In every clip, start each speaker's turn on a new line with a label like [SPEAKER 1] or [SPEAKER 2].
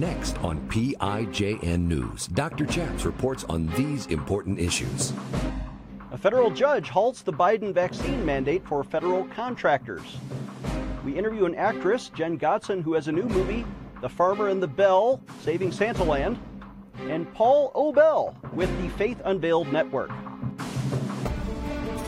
[SPEAKER 1] Next on PIJN News, Dr. Chaps reports on these important issues.
[SPEAKER 2] A federal judge halts the Biden vaccine mandate for federal contractors. We interview an actress, Jen Gotzon, who has a new movie, The Farmer and the Belle, Saving Santaland, and Paul Obel with the Faith Unveiled Network.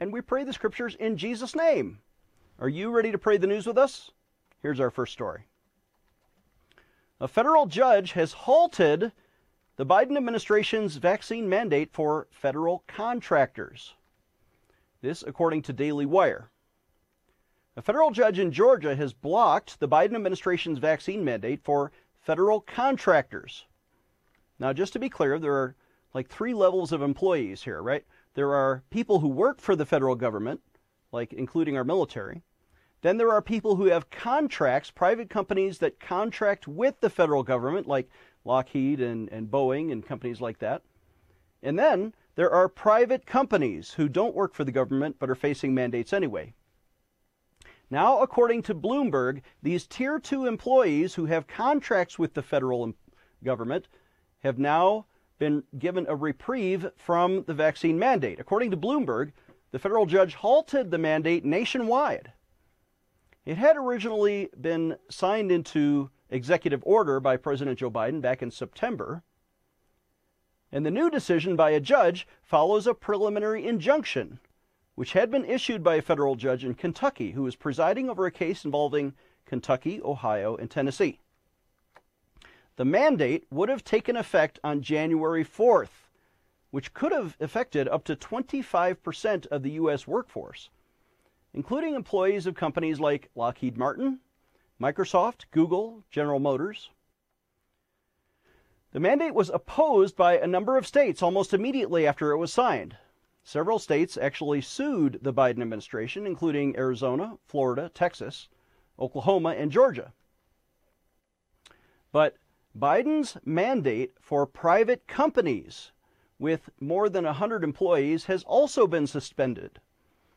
[SPEAKER 2] and we pray the scriptures in Jesus' name. Are you ready to pray the news with us? Here's our first story. A federal judge has halted the Biden administration's vaccine mandate for federal contractors. This, according to Daily Wire. A federal judge in Georgia has blocked the Biden administration's vaccine mandate for federal contractors. Now, just to be clear, there are like three levels of employees here, right? There are people who work for the federal government, like including our military. Then there are people who have contracts, private companies that contract with the federal government, like Lockheed and, and Boeing and companies like that. And then there are private companies who don't work for the government but are facing mandates anyway. Now, according to Bloomberg, these Tier 2 employees who have contracts with the federal government have now been given a reprieve from the vaccine mandate. According to Bloomberg, the federal judge halted the mandate nationwide. It had originally been signed into executive order by President Joe Biden back in September. And the new decision by a judge follows a preliminary injunction, which had been issued by a federal judge in Kentucky who was presiding over a case involving Kentucky, Ohio, and Tennessee. The mandate would have taken effect on January 4th, which could have affected up to 25% of the U.S. workforce, including employees of companies like Lockheed Martin, Microsoft, Google, General Motors. The mandate was opposed by a number of states almost immediately after it was signed. Several states actually sued the Biden administration, including Arizona, Florida, Texas, Oklahoma, and Georgia. But Biden's mandate for private companies with more than 100 employees has also been suspended.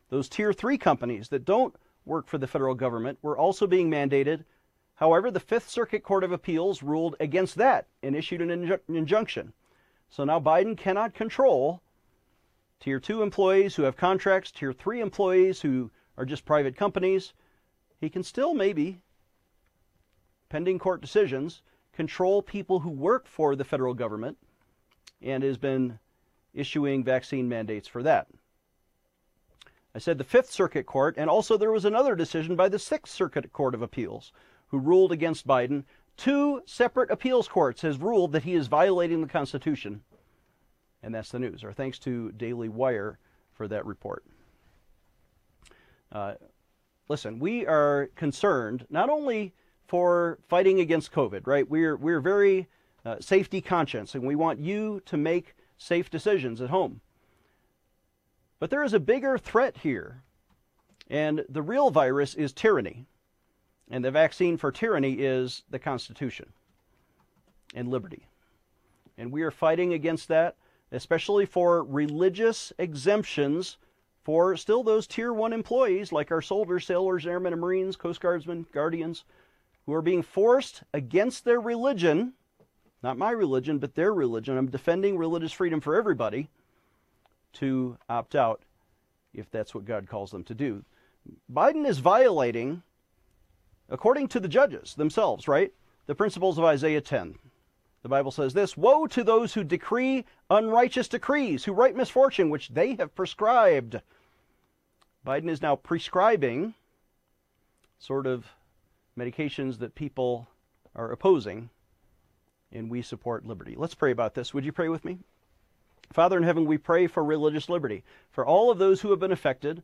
[SPEAKER 2] Those tier 3 companies that don't work for the federal government were also being mandated. However, the Fifth Circuit Court of Appeals ruled against that and issued an inju- injunction. So now Biden cannot control tier 2 employees who have contracts, tier 3 employees who are just private companies. He can still maybe, pending court decisions, control people who work for the federal government and has been issuing vaccine mandates for that. I said the Fifth Circuit Court, and also there was another decision by the Sixth Circuit Court of Appeals who ruled against Biden. Two separate appeals courts has ruled that he is violating the Constitution. And that's the news. Our thanks to Daily Wire for that report. Uh, listen, we are concerned not only for fighting against COVID, right? We're, we're very uh, safety conscious and we want you to make safe decisions at home. But there is a bigger threat here, and the real virus is tyranny. And the vaccine for tyranny is the Constitution and liberty. And we are fighting against that, especially for religious exemptions for still those tier one employees like our soldiers, sailors, airmen, and Marines, Coast Guardsmen, Guardians, who are being forced against their religion, not my religion, but their religion. I'm defending religious freedom for everybody to opt out if that's what God calls them to do. Biden is violating, according to the judges themselves, right? The principles of Isaiah 10. The Bible says this Woe to those who decree unrighteous decrees, who write misfortune which they have prescribed. Biden is now prescribing sort of medications that people are opposing, and we support liberty. Let's pray about this. Would you pray with me? Father in heaven, we pray for religious liberty for all of those who have been affected,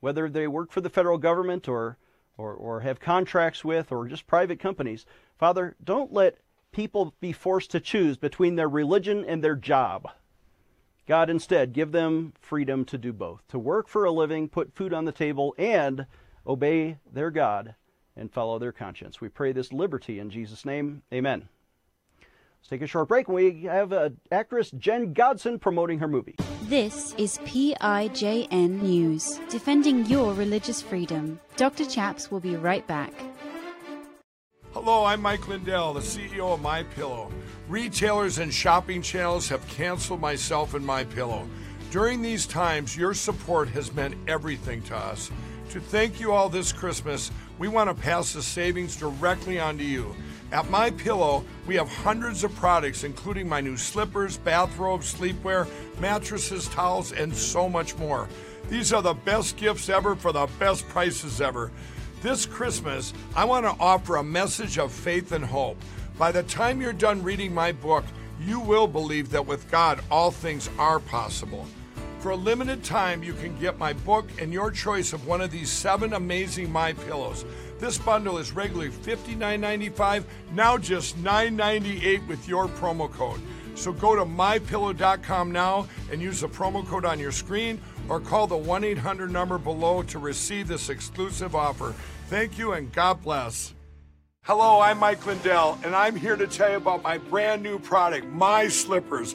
[SPEAKER 2] whether they work for the federal government or, or, or have contracts with or just private companies. Father, don't let people be forced to choose between their religion and their job. God, instead, give them freedom to do both to work for a living, put food on the table, and obey their God and follow their conscience. We pray this liberty in Jesus' name. Amen. Let's take a short break. We have uh, actress Jen Gotzon promoting her movie.
[SPEAKER 3] This is PIJN News, defending your religious freedom. Dr. Chaps will be right back.
[SPEAKER 4] Hello, I'm Mike Lindell, the CEO of My Pillow. Retailers and shopping channels have canceled myself and My Pillow. During these times, your support has meant everything to us. To thank you all this Christmas, we want to pass the savings directly on to you. At My Pillow, we have hundreds of products including my new slippers, bathrobes, sleepwear, mattresses, towels, and so much more. These are the best gifts ever for the best prices ever. This Christmas, I want to offer a message of faith and hope. By the time you're done reading my book, you will believe that with God, all things are possible. For a limited time, you can get my book and your choice of one of these seven amazing My Pillows. This bundle is regularly $59.95, now just $9.98 with your promo code. So go to mypillow.com now and use the promo code on your screen or call the 1 800 number below to receive this exclusive offer. Thank you and God bless. Hello, I'm Mike Lindell, and I'm here to tell you about my brand new product, My Slippers.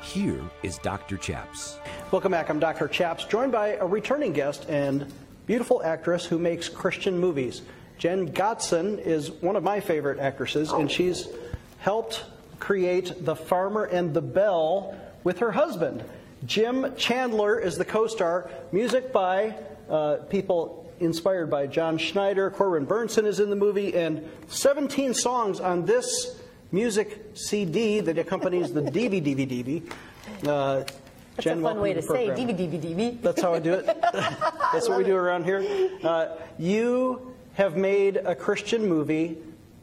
[SPEAKER 1] Here is Dr. Chaps.
[SPEAKER 2] Welcome back. I'm Dr. Chaps, joined by a returning guest and beautiful actress who makes Christian movies. Jen Gotzon is one of my favorite actresses, and she's helped create The Farmer and the Belle with her husband. Jim Chandler is the co star. Music by uh, people inspired by John Schneider. Corbin Bernsen is in the movie, and 17 songs on this music CD that accompanies the DVD DVD. Uh,
[SPEAKER 5] That's Jen, a fun way to, say DVD DVD.
[SPEAKER 2] That's how I do it. That's what we do around here. Uh, you have made a Christian movie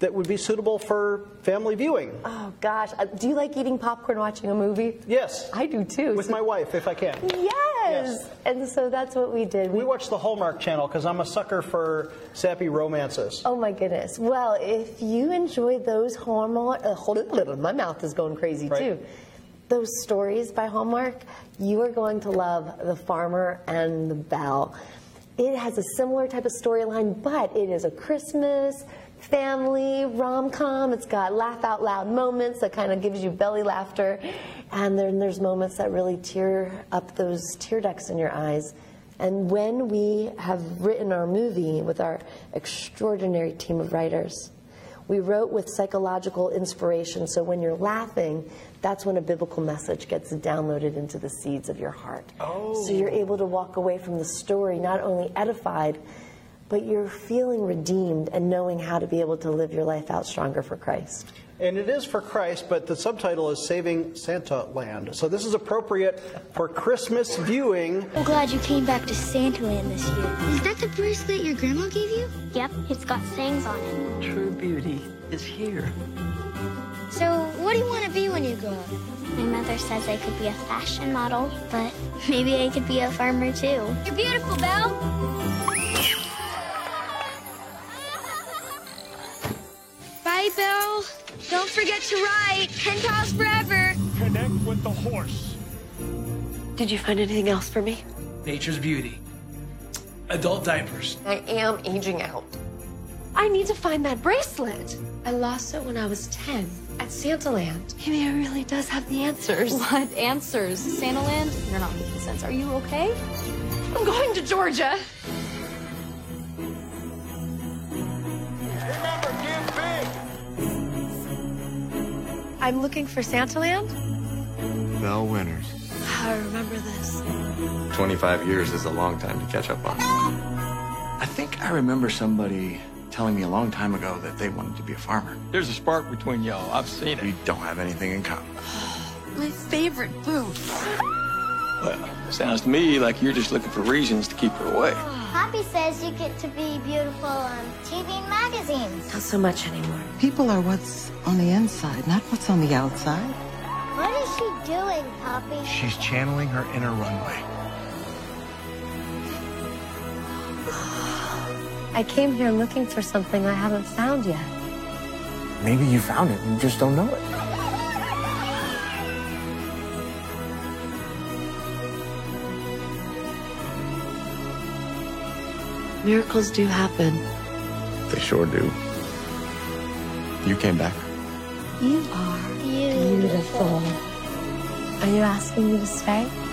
[SPEAKER 2] that would be suitable for family viewing.
[SPEAKER 5] Oh gosh, uh, do you like eating popcorn watching a movie?
[SPEAKER 2] Yes,
[SPEAKER 5] I do too.
[SPEAKER 2] With so, my wife, if I can.
[SPEAKER 5] Yes. yes. And so that's what we did.
[SPEAKER 2] We, we watch the Hallmark Channel because I'm a sucker for sappy romances.
[SPEAKER 5] Oh my goodness. Well, if you enjoy those Hallmark, uh, hold it, a little my mouth is going crazy right. too. Those stories by Hallmark, you are going to love The Farmer and the Belle. It has a similar type of storyline, but it is a Christmas family rom-com. It's got laugh out loud moments that kind of gives you belly laughter. And then there's moments that really tear up those tear ducts in your eyes. And when we have written our movie with our extraordinary team of writers, we wrote with psychological inspiration. So when you're laughing, that's when a biblical message gets downloaded into the seeds of your heart.
[SPEAKER 2] Oh.
[SPEAKER 5] So you're oh. able to walk away from the story not only edified, but you're feeling redeemed and knowing how to be able to live your life out stronger for Christ.
[SPEAKER 2] And it is for Christ, but the subtitle is Saving Santa Land. So this is appropriate for Christmas viewing.
[SPEAKER 6] I'm glad you came back to Santa Land this year. Is that the bracelet your grandma gave you? Yep, it's got sayings on it.
[SPEAKER 7] True beauty is here.
[SPEAKER 6] So, what do you want to be when you grow up? My mother says I could be a fashion model, but maybe I could be a farmer too. You're beautiful, Belle. Bye, Belle. Don't forget to write. Pen pals forever.
[SPEAKER 8] Connect with the horse.
[SPEAKER 9] Did you find anything else for me?
[SPEAKER 8] Nature's beauty. Adult diapers.
[SPEAKER 9] I am aging out. I need to find that bracelet. I lost it when I was 10. I
[SPEAKER 5] at Santaland.
[SPEAKER 9] Maybe it really does have the answers.
[SPEAKER 10] What answers? Santaland? You're not making sense. Are you okay?
[SPEAKER 5] I'm going to Georgia. I'm looking for Santaland.
[SPEAKER 11] Bell Winners.
[SPEAKER 9] I remember this.
[SPEAKER 11] 25 years is a long time to catch up on. I think I remember somebody telling me a long time ago that they wanted to be a farmer.
[SPEAKER 12] There's a spark between y'all. I've seen it.
[SPEAKER 11] We don't have anything in common.
[SPEAKER 9] My favorite food.
[SPEAKER 12] Well, sounds to me like you're just looking for reasons to keep her away. Ah.
[SPEAKER 6] Poppy says you get to be beautiful on TV and magazines.
[SPEAKER 9] Not so much anymore.
[SPEAKER 7] People are what's on the inside, not what's on the outside.
[SPEAKER 6] What is she doing, Poppy?
[SPEAKER 11] She's channeling her inner runway.
[SPEAKER 5] I came here looking for something I haven't found yet.
[SPEAKER 11] Maybe you found it, and you just don't know it.
[SPEAKER 9] Miracles do happen.
[SPEAKER 11] They sure do. You came back.
[SPEAKER 5] You are beautiful. Are you asking me to stay?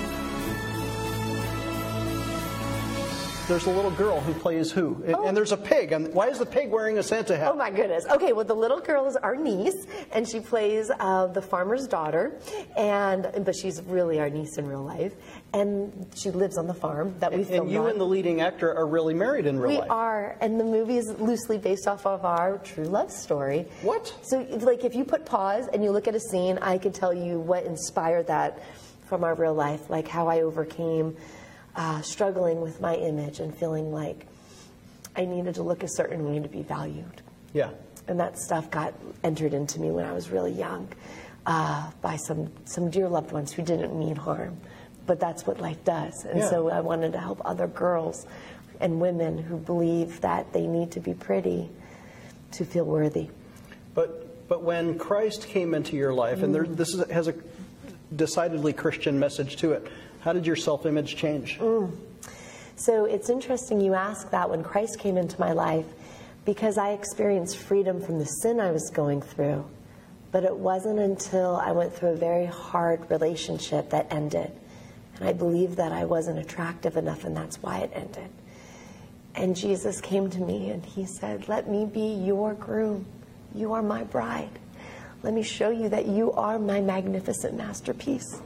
[SPEAKER 2] There's a little girl who plays who, and, and there's a pig. And why is the pig wearing a Santa hat?
[SPEAKER 5] Oh my goodness. Okay, well the little girl is our niece, and she plays uh, the farmer's daughter, and but she's really our niece in real life, and she lives on the farm that we
[SPEAKER 2] and you
[SPEAKER 5] on.
[SPEAKER 2] and the leading actor are really married in real
[SPEAKER 5] we
[SPEAKER 2] life.
[SPEAKER 5] We are, and the movie is loosely based off of our true love story.
[SPEAKER 2] What?
[SPEAKER 5] So, like, if you put pause and you look at a scene, I could tell you what inspired that from our real life, like how I overcame uh, struggling with my image and feeling like I needed to look a certain way to be valued.
[SPEAKER 2] Yeah.
[SPEAKER 5] And that stuff got entered into me when I was really young uh, by some, some dear loved ones who didn't mean harm. But that's what life does. And
[SPEAKER 2] Yeah.
[SPEAKER 5] so I wanted to help other girls and women who believe that they need to be pretty to feel worthy.
[SPEAKER 2] But but when Christ came into your life, and there,
[SPEAKER 5] Mm.
[SPEAKER 2] this is, has a decidedly Christian message to it, how did your self-image change? Mm.
[SPEAKER 5] So it's interesting you ask that when Christ came into my life because I experienced freedom from the sin I was going through. But it wasn't until I went through a very hard relationship that ended. And I believed that I wasn't attractive enough, and that's why it ended. And Jesus came to me and he said, Let me be your groom. You are my bride. Let me show you that you are my magnificent masterpiece.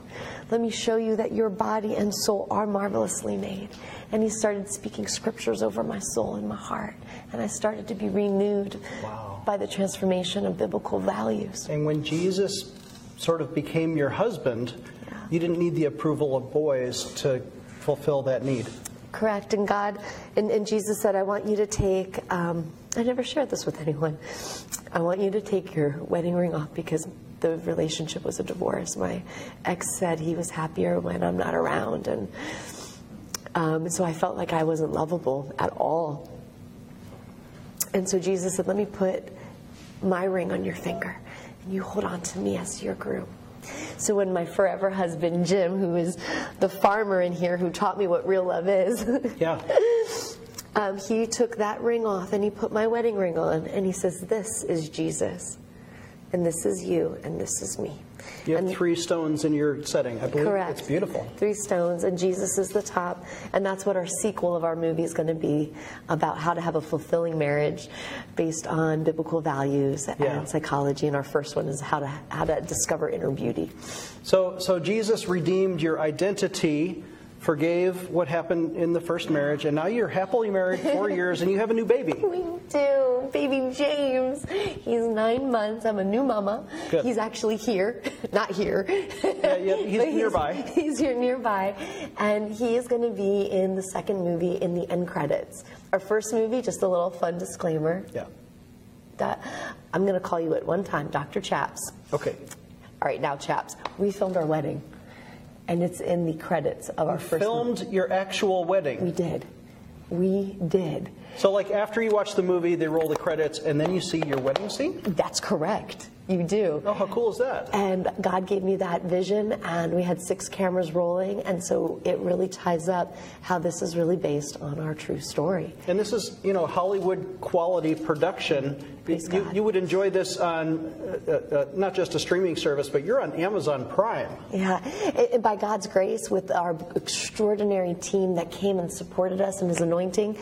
[SPEAKER 5] Let me show you that your body and soul are marvelously made. And he started speaking scriptures over my soul and my heart. And I started to be renewed by the transformation of biblical values.
[SPEAKER 2] And when Jesus sort of became your husband, you didn't need the approval of boys to fulfill that need.
[SPEAKER 5] Correct. And God, and, and Jesus said, I want you to take, um, I never shared this with anyone. I want you to take your wedding ring off because the relationship was a divorce. My ex said he was happier when I'm not around. And um, so I felt like I wasn't lovable at all. And so Jesus said, Let me put my ring on your finger, and you hold on to me as your groom. So when my forever husband Jim, who is the farmer in here who taught me what real love is,
[SPEAKER 2] yeah,
[SPEAKER 5] um, he took that ring off and he put my wedding ring on, and he says, "This is Jesus, and this is you, and this is me."
[SPEAKER 2] You have three stones in your setting, I believe.
[SPEAKER 5] Correct.
[SPEAKER 2] It's beautiful.
[SPEAKER 5] Three stones, and Jesus is the top. And that's what our sequel of our movie is going to be about how to have a fulfilling marriage based on biblical values
[SPEAKER 2] Yeah.
[SPEAKER 5] and psychology. And our first one is how to how to discover inner beauty.
[SPEAKER 2] So, so Jesus redeemed your identity, forgave what happened in the first marriage, and now you're happily married four years, and you have a new baby.
[SPEAKER 5] We do, baby James. He's nine months. I'm a new mama.
[SPEAKER 2] Good.
[SPEAKER 5] He's actually here, not here.
[SPEAKER 2] Yeah, yeah, he's
[SPEAKER 5] But
[SPEAKER 2] nearby.
[SPEAKER 5] He's here nearby, and he is going to be in the second movie in the end credits. Our first movie, just a little fun disclaimer.
[SPEAKER 2] Yeah.
[SPEAKER 5] That I'm going to call you at one time, Dr. Chaps.
[SPEAKER 2] Okay.
[SPEAKER 5] All right, now Chaps, we filmed our wedding, and it's in the credits of our first.
[SPEAKER 2] Filmed your actual wedding.
[SPEAKER 5] We did. We did.
[SPEAKER 2] So, like after you watch the movie, they roll the credits, and then you see your wedding scene.
[SPEAKER 5] That's correct. You do.
[SPEAKER 2] Oh, how cool is that?
[SPEAKER 5] And God gave me that vision, and we had six cameras rolling, and so it really ties up how this is really based on our true story.
[SPEAKER 2] And this is, you know, Hollywood quality production. You, you, would enjoy this on uh, uh, not just a streaming service, but you're on Amazon Prime.
[SPEAKER 5] Yeah, and by God's grace, with our extraordinary team that came and supported us in His anointing,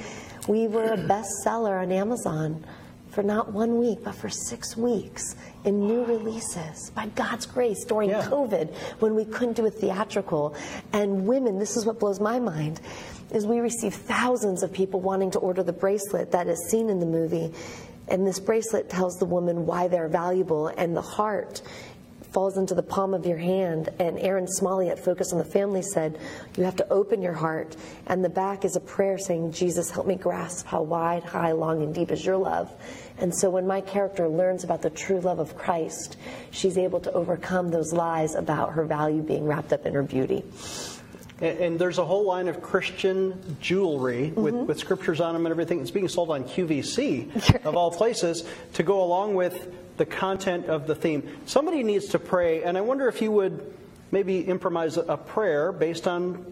[SPEAKER 5] we were a bestseller on Amazon for not one week, but for six weeks in new releases by God's grace during yeah. COVID when we couldn't do a theatrical. And women, this is what blows my mind, is we receive thousands of people wanting to order the bracelet that is seen in the movie. And this bracelet tells the woman why they're valuable, and the heart falls into the palm of your hand. And Erin Smalley at Focus on the Family said, You have to open your heart. And the back is a prayer saying, Jesus, help me grasp how wide, high, long, and deep is your love. And so when my character learns about the true love of Christ, she's able to overcome those lies about her value being wrapped up in her beauty.
[SPEAKER 2] And, and there's a whole line of Christian jewelry mm-hmm. with, with scriptures on them and everything. It's being sold on QVC, of all places, to go along with the content of the theme. Somebody needs to pray, and I wonder if you would maybe improvise a prayer based on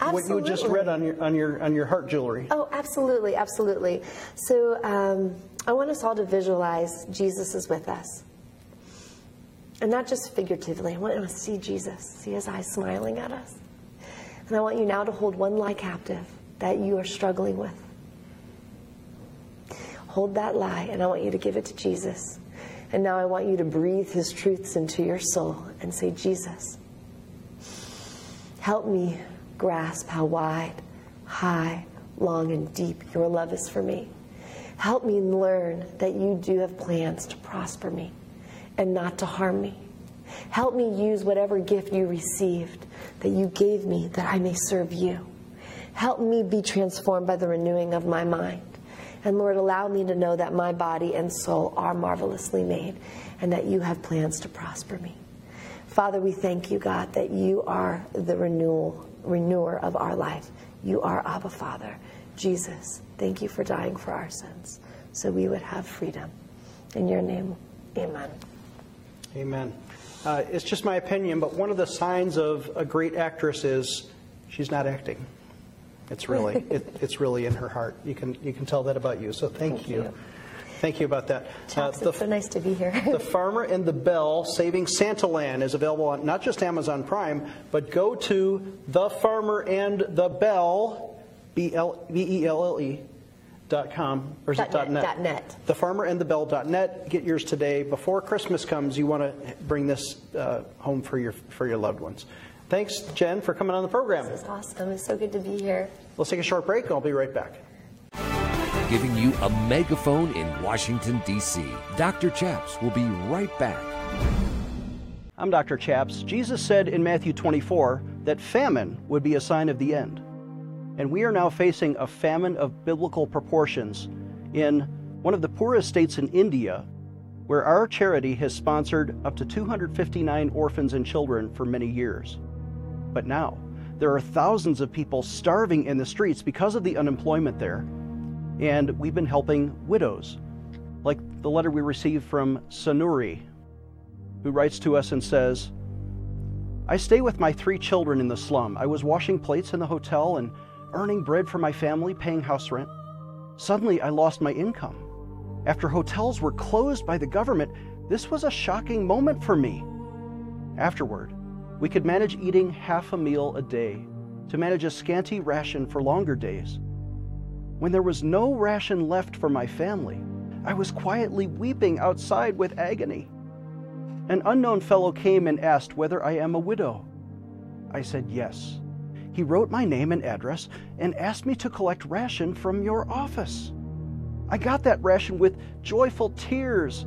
[SPEAKER 5] Absolutely.
[SPEAKER 2] what you just read on your on your on your heart jewelry.
[SPEAKER 5] Oh, absolutely, absolutely. So um, I want us all to visualize Jesus is with us. And not just figuratively. I want to see Jesus, see his eyes smiling at us. And I want you now to hold one lie captive that you are struggling with. Hold that lie, and I want you to give it to Jesus. And now I want you to breathe his truths into your soul and say, Jesus, help me grasp how wide, high, long, and deep your love is for me. Help me learn that you do have plans to prosper me and not to harm me. Help me use whatever gift you received that you gave me that I may serve you. Help me be transformed by the renewing of my mind. And Lord, allow me to know that my body and soul are marvelously made and that you have plans to prosper me. Father, we thank you, God, that you are the renewal, renewer of our life. You are Abba Father. Jesus, thank you for dying for our sins so we would have freedom. In your name, amen.
[SPEAKER 2] Amen. Uh, it's just my opinion, but one of the signs of a great actress is she's not acting. It's really, it, it's really in her heart. You can, you can tell that about you. So thank, thank you. you. Thank you about that.
[SPEAKER 5] uh, the, it's so nice to be here.
[SPEAKER 2] the Farmer and the Belle Saving Santa Land is available on not just Amazon Prime, but go to The Farmer and the Belle B-E-L-L-E dot com or is
[SPEAKER 5] dot
[SPEAKER 2] it dot net?
[SPEAKER 5] Dot net.
[SPEAKER 2] The farmer and the bell dot net. Get yours today before Christmas comes. You want to bring this uh, home for your for your loved ones. Thanks, Jen, for coming on the program.
[SPEAKER 5] This is awesome. It's so good to be here.
[SPEAKER 2] Let's take a short break. and I'll be right back.
[SPEAKER 1] Giving you a megaphone in Washington D.C. Dr. Chaps will be right back.
[SPEAKER 2] I'm Dr. Chaps. Jesus said in Matthew 24 that famine would be a sign of the end and we are now facing a famine of biblical proportions in one of the poorest states in India, where our charity has sponsored up to 259 orphans and children for many years. But now, there are thousands of people starving in the streets because of the unemployment there, and we've been helping widows, like the letter we received from Sanuri, who writes to us and says, I stay with my three children in the slum. I was washing plates in the hotel and earning bread for my family, paying house rent. Suddenly, I lost my income. After hotels were closed by the government, this was a shocking moment for me. Afterward, we could manage eating half a meal a day to manage a scanty ration for longer days. When there was no ration left for my family, I was quietly weeping outside with agony. An unknown fellow came and asked whether I am a widow. I said yes. He wrote my name and address and asked me to collect ration from your office. I got that ration with joyful tears.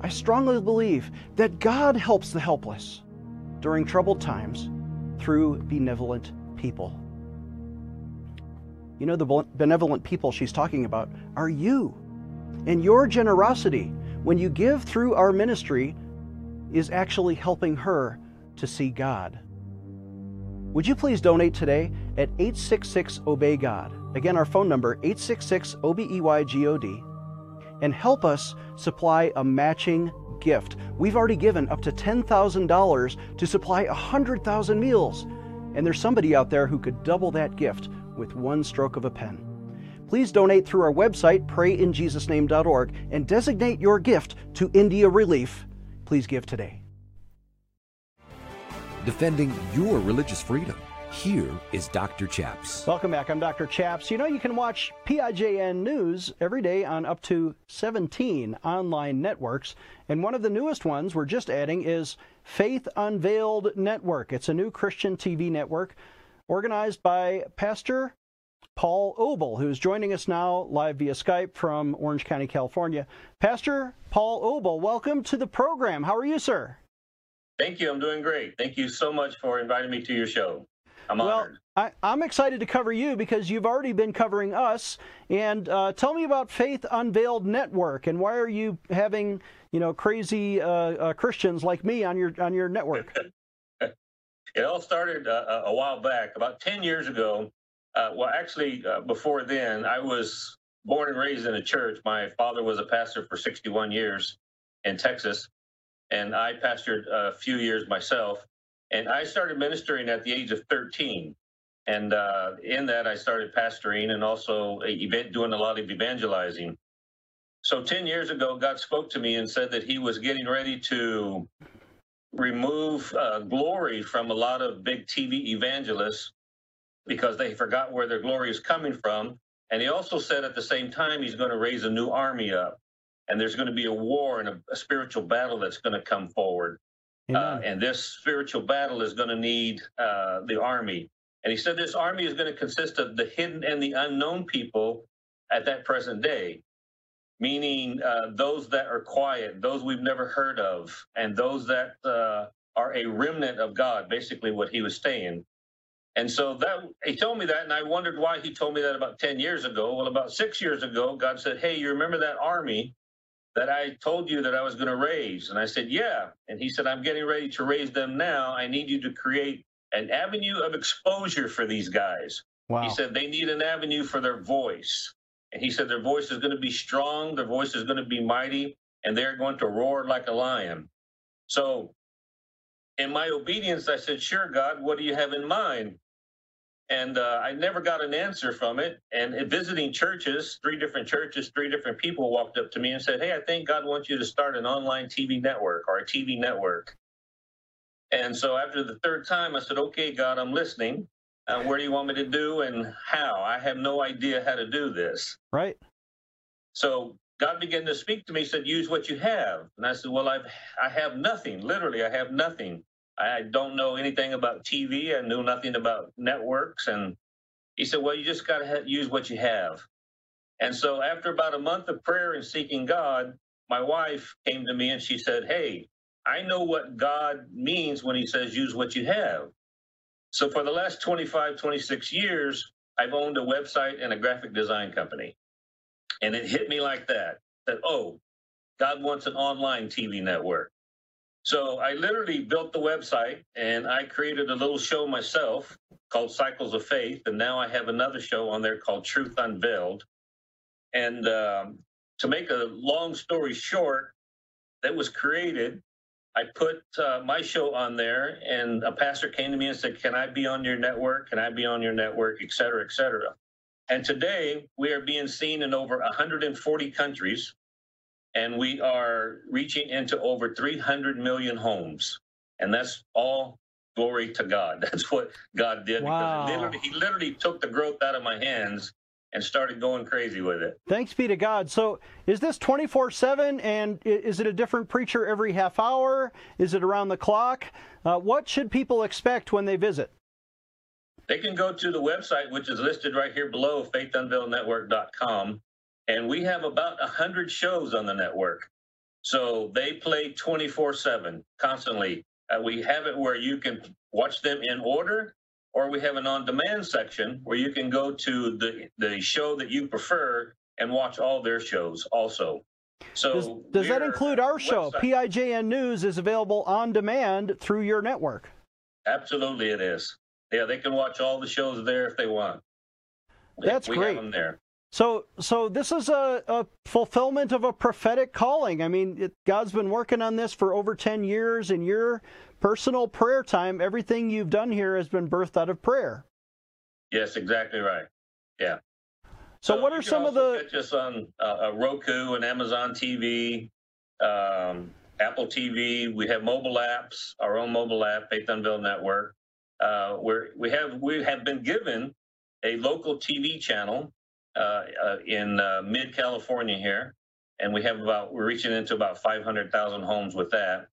[SPEAKER 2] I strongly believe that God helps the helpless during troubled times through benevolent people. You know, the benevolent people she's talking about are you. And your generosity, when you give through our ministry, is actually helping her to see God. Would you please donate today at 866 Obey God? Again, our phone number 866 OBEYGOD. And help us supply a matching gift. We've already given up to $10,000 to supply 100,000 meals, and there's somebody out there who could double that gift with one stroke of a pen. Please donate through our website, prayinjesusname.org, and designate your gift to India Relief. Please give today.
[SPEAKER 1] Defending your religious freedom. Here is Dr. Chaps.
[SPEAKER 2] Welcome back. I'm Dr. Chaps. You know, you can watch PIJN News every day on up to 17 online networks. And one of the newest ones we're just adding is Faith Unveiled Network. It's a new Christian TV network organized by Pastor Paul Obel, who's joining us now live via Skype from Orange County, California. Pastor Paul Obel, welcome to the program. How are you, sir?
[SPEAKER 13] Thank you. I'm doing great. Thank you so much for inviting me to your show. I'm
[SPEAKER 2] well,
[SPEAKER 13] honored.
[SPEAKER 2] I, am excited to cover you because you've already been covering us. And uh, tell me about Faith Unveiled Network and why are you having you know crazy uh, uh, Christians like me on your on your network?
[SPEAKER 13] it all started uh, a while back, about ten years ago. Uh, well, actually, uh, before then, I was born and raised in a church. My father was a pastor for 61 years in Texas, and I pastored a few years myself. And I started ministering at the age of 13. And uh, in that, I started pastoring and also event, doing a lot of evangelizing. So 10 years ago, God spoke to me and said that He was getting ready to remove uh, glory from a lot of big TV evangelists because they forgot where their glory is coming from. And He also said at the same time, He's going to raise a new army up. And there's going to be a war and a, a spiritual battle that's going to come forward. Uh, and this spiritual battle is going to need uh, the army. And he said this army is going to consist of the hidden and the unknown people at that present day, meaning uh, those that are quiet, those we've never heard of, and those that uh, are a remnant of God, basically what he was saying. And so that he told me that, and I wondered why he told me that about 10 years ago. Well, about six years ago, God said, Hey, you remember that army that I told you that I was going to raise? And I said, Yeah. And he said, I'm getting ready to raise them now. I need you to create an avenue of exposure for these guys. Wow. He said, They need an avenue for their voice. And he said, Their voice is going to be strong, their voice is going to be mighty, and they're going to roar like a lion. So, in my obedience, I said, Sure, God, what do you have in mind? And uh, I never got an answer from it. And visiting churches, three different churches, three different people walked up to me and said, "Hey, I think God wants you to start an online TV network or a TV network." And so after the third time, I said, "Okay, God, I'm listening. Uh, where do you want me to do and how? I have no idea how to do this."
[SPEAKER 2] Right.
[SPEAKER 13] So God began to speak to me. Said, "Use what you have." And I said, "Well, I've I have nothing. Literally, I have nothing." I don't know anything about TV. I knew nothing about networks. And he said, Well, you just got to use what you have. And so, after about a month of prayer and seeking God, my wife came to me and she said, Hey, I know what God means when he says use what you have. So, for the last 25, 26 years, I've owned a website and a graphic design company. And it hit me like that that, oh, God wants an online TV network. So I literally built the website and I created a little show myself called Cycles of Faith. And now I have another show on there called Truth Unveiled. And um, to make a long story short, that was created. I put uh, my show on there, and a pastor came to me and said, Can I be on your network? Can I be on your network? Et cetera, et cetera. And today we are being seen in over 140 countries and we are reaching into over 300 million homes. And that's all glory to God. That's what God did.
[SPEAKER 2] Wow.
[SPEAKER 13] Because literally, he literally took the growth out of my hands and started going crazy with it.
[SPEAKER 2] Thanks be to God. So, is this 24 7 and is it a different preacher every half hour? Is it around the clock? Uh, what should people expect when they visit?
[SPEAKER 13] They can go to the website, which is listed right here below, faithunveilednetwork.com. And we have about 100 shows on the network. So they play 24 7 constantly. Uh, we have it where you can watch them in order, or we have an on demand section where you can go to the, the show that you prefer and watch all their shows also. So
[SPEAKER 2] does, does that include our show? Website. PIJN News is available on demand through your network.
[SPEAKER 13] Absolutely, it is. Yeah, they can watch all the shows there if they want.
[SPEAKER 2] That's
[SPEAKER 13] we
[SPEAKER 2] great.
[SPEAKER 13] Have them there.
[SPEAKER 2] So, so this is a, a, fulfillment of a prophetic calling. I mean, it, God's been working on this for over 10 years. In your personal prayer time, everything you've done here has been birthed out of prayer.
[SPEAKER 13] Yes, exactly right. Yeah.
[SPEAKER 2] So, so what are some of the?
[SPEAKER 13] Just on uh, Roku and Amazon TV, um, Apple TV. We have mobile apps, our own mobile app, Faith Unveiled Network. Uh, where we have we have been given a local TV channel uh, uh, in uh, mid California here, and we have about we're reaching into about 500,000 homes with that.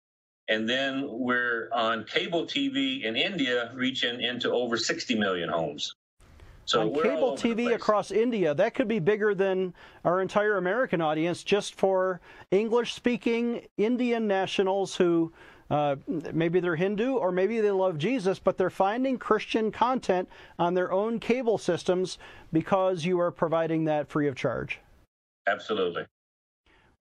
[SPEAKER 13] And then we're on cable TV in India, reaching into over 60 million homes.
[SPEAKER 2] So on cable TV across India, that could be bigger than our entire American audience just for English speaking Indian nationals who uh, maybe they're Hindu or maybe they love Jesus, but they're finding Christian content on their own cable systems because you are providing that free of charge.
[SPEAKER 13] Absolutely.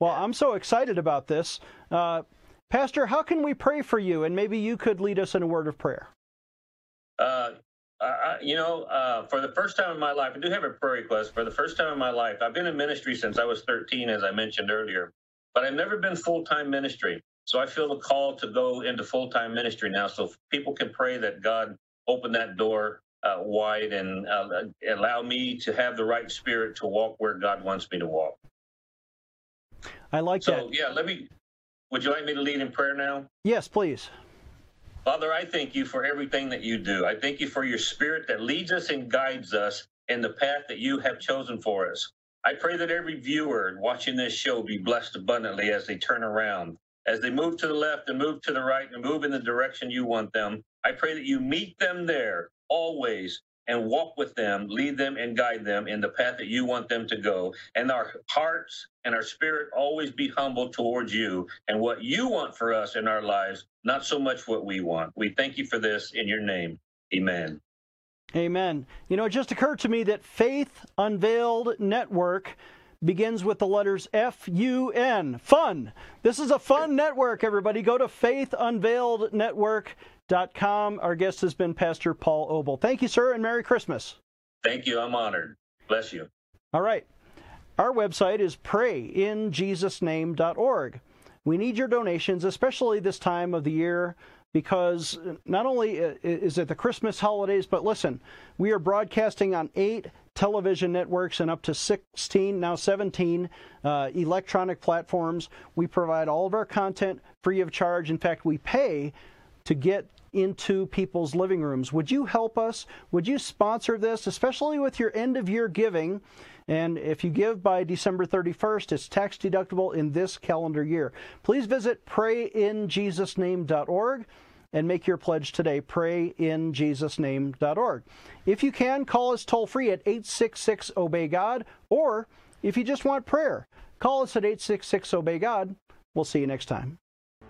[SPEAKER 2] Well, I'm so excited about this. Uh, Pastor, how can we pray for you? And maybe you could lead us in a word of prayer.
[SPEAKER 13] Uh, I, you know, uh, for the first time in my life, I do have a prayer request. For the first time in my life, I've been in ministry since I was 13, as I mentioned earlier, but I've never been full time ministry. So I feel the call to go into full time ministry now. So people can pray that God open that door uh, wide and uh, allow me to have the right spirit to walk where God wants me to walk.
[SPEAKER 2] I like
[SPEAKER 13] so,
[SPEAKER 2] that.
[SPEAKER 13] So, yeah, let me. Would you like me to lead in prayer now?
[SPEAKER 2] Yes, please.
[SPEAKER 13] Father, I thank you for everything that you do. I thank you for your spirit that leads us and guides us in the path that you have chosen for us. I pray that every viewer watching this show be blessed abundantly as they turn around. As they move to the left and move to the right and move in the direction you want them, I pray that you meet them there always and walk with them, lead them and guide them in the path that you want them to go. And our hearts and our spirit always be humble towards you and what you want for us in our lives, not so much what we want. We thank you for this in your name. Amen.
[SPEAKER 2] Amen. You know, it just occurred to me that Faith Unveiled Network begins with the letters F U N. Fun. This is a fun network, everybody. Go to faithunveilednetwork.com. Our guest has been Pastor Paul Obel. Thank you, sir, and Merry Christmas.
[SPEAKER 13] Thank you. I'm honored. Bless you.
[SPEAKER 2] All right. Our website is prayinjesusname.org. We need your donations, especially this time of the year, because not only is it the Christmas holidays, but listen, we are broadcasting on eight television networks and up to 16, now 17 uh, electronic platforms. We provide all of our content free of charge. In fact, we pay to get into people's living rooms. Would you help us? Would you sponsor this, especially with your end of year giving? And if you give by December 31st, it's tax deductible in this calendar year. Please visit prayinjesusname.org and make your pledge today. Prayinjesusname.org. If you can, call us toll free at 866 Obey God, or if you just want prayer, call us at 866 Obey God. We'll see you next time.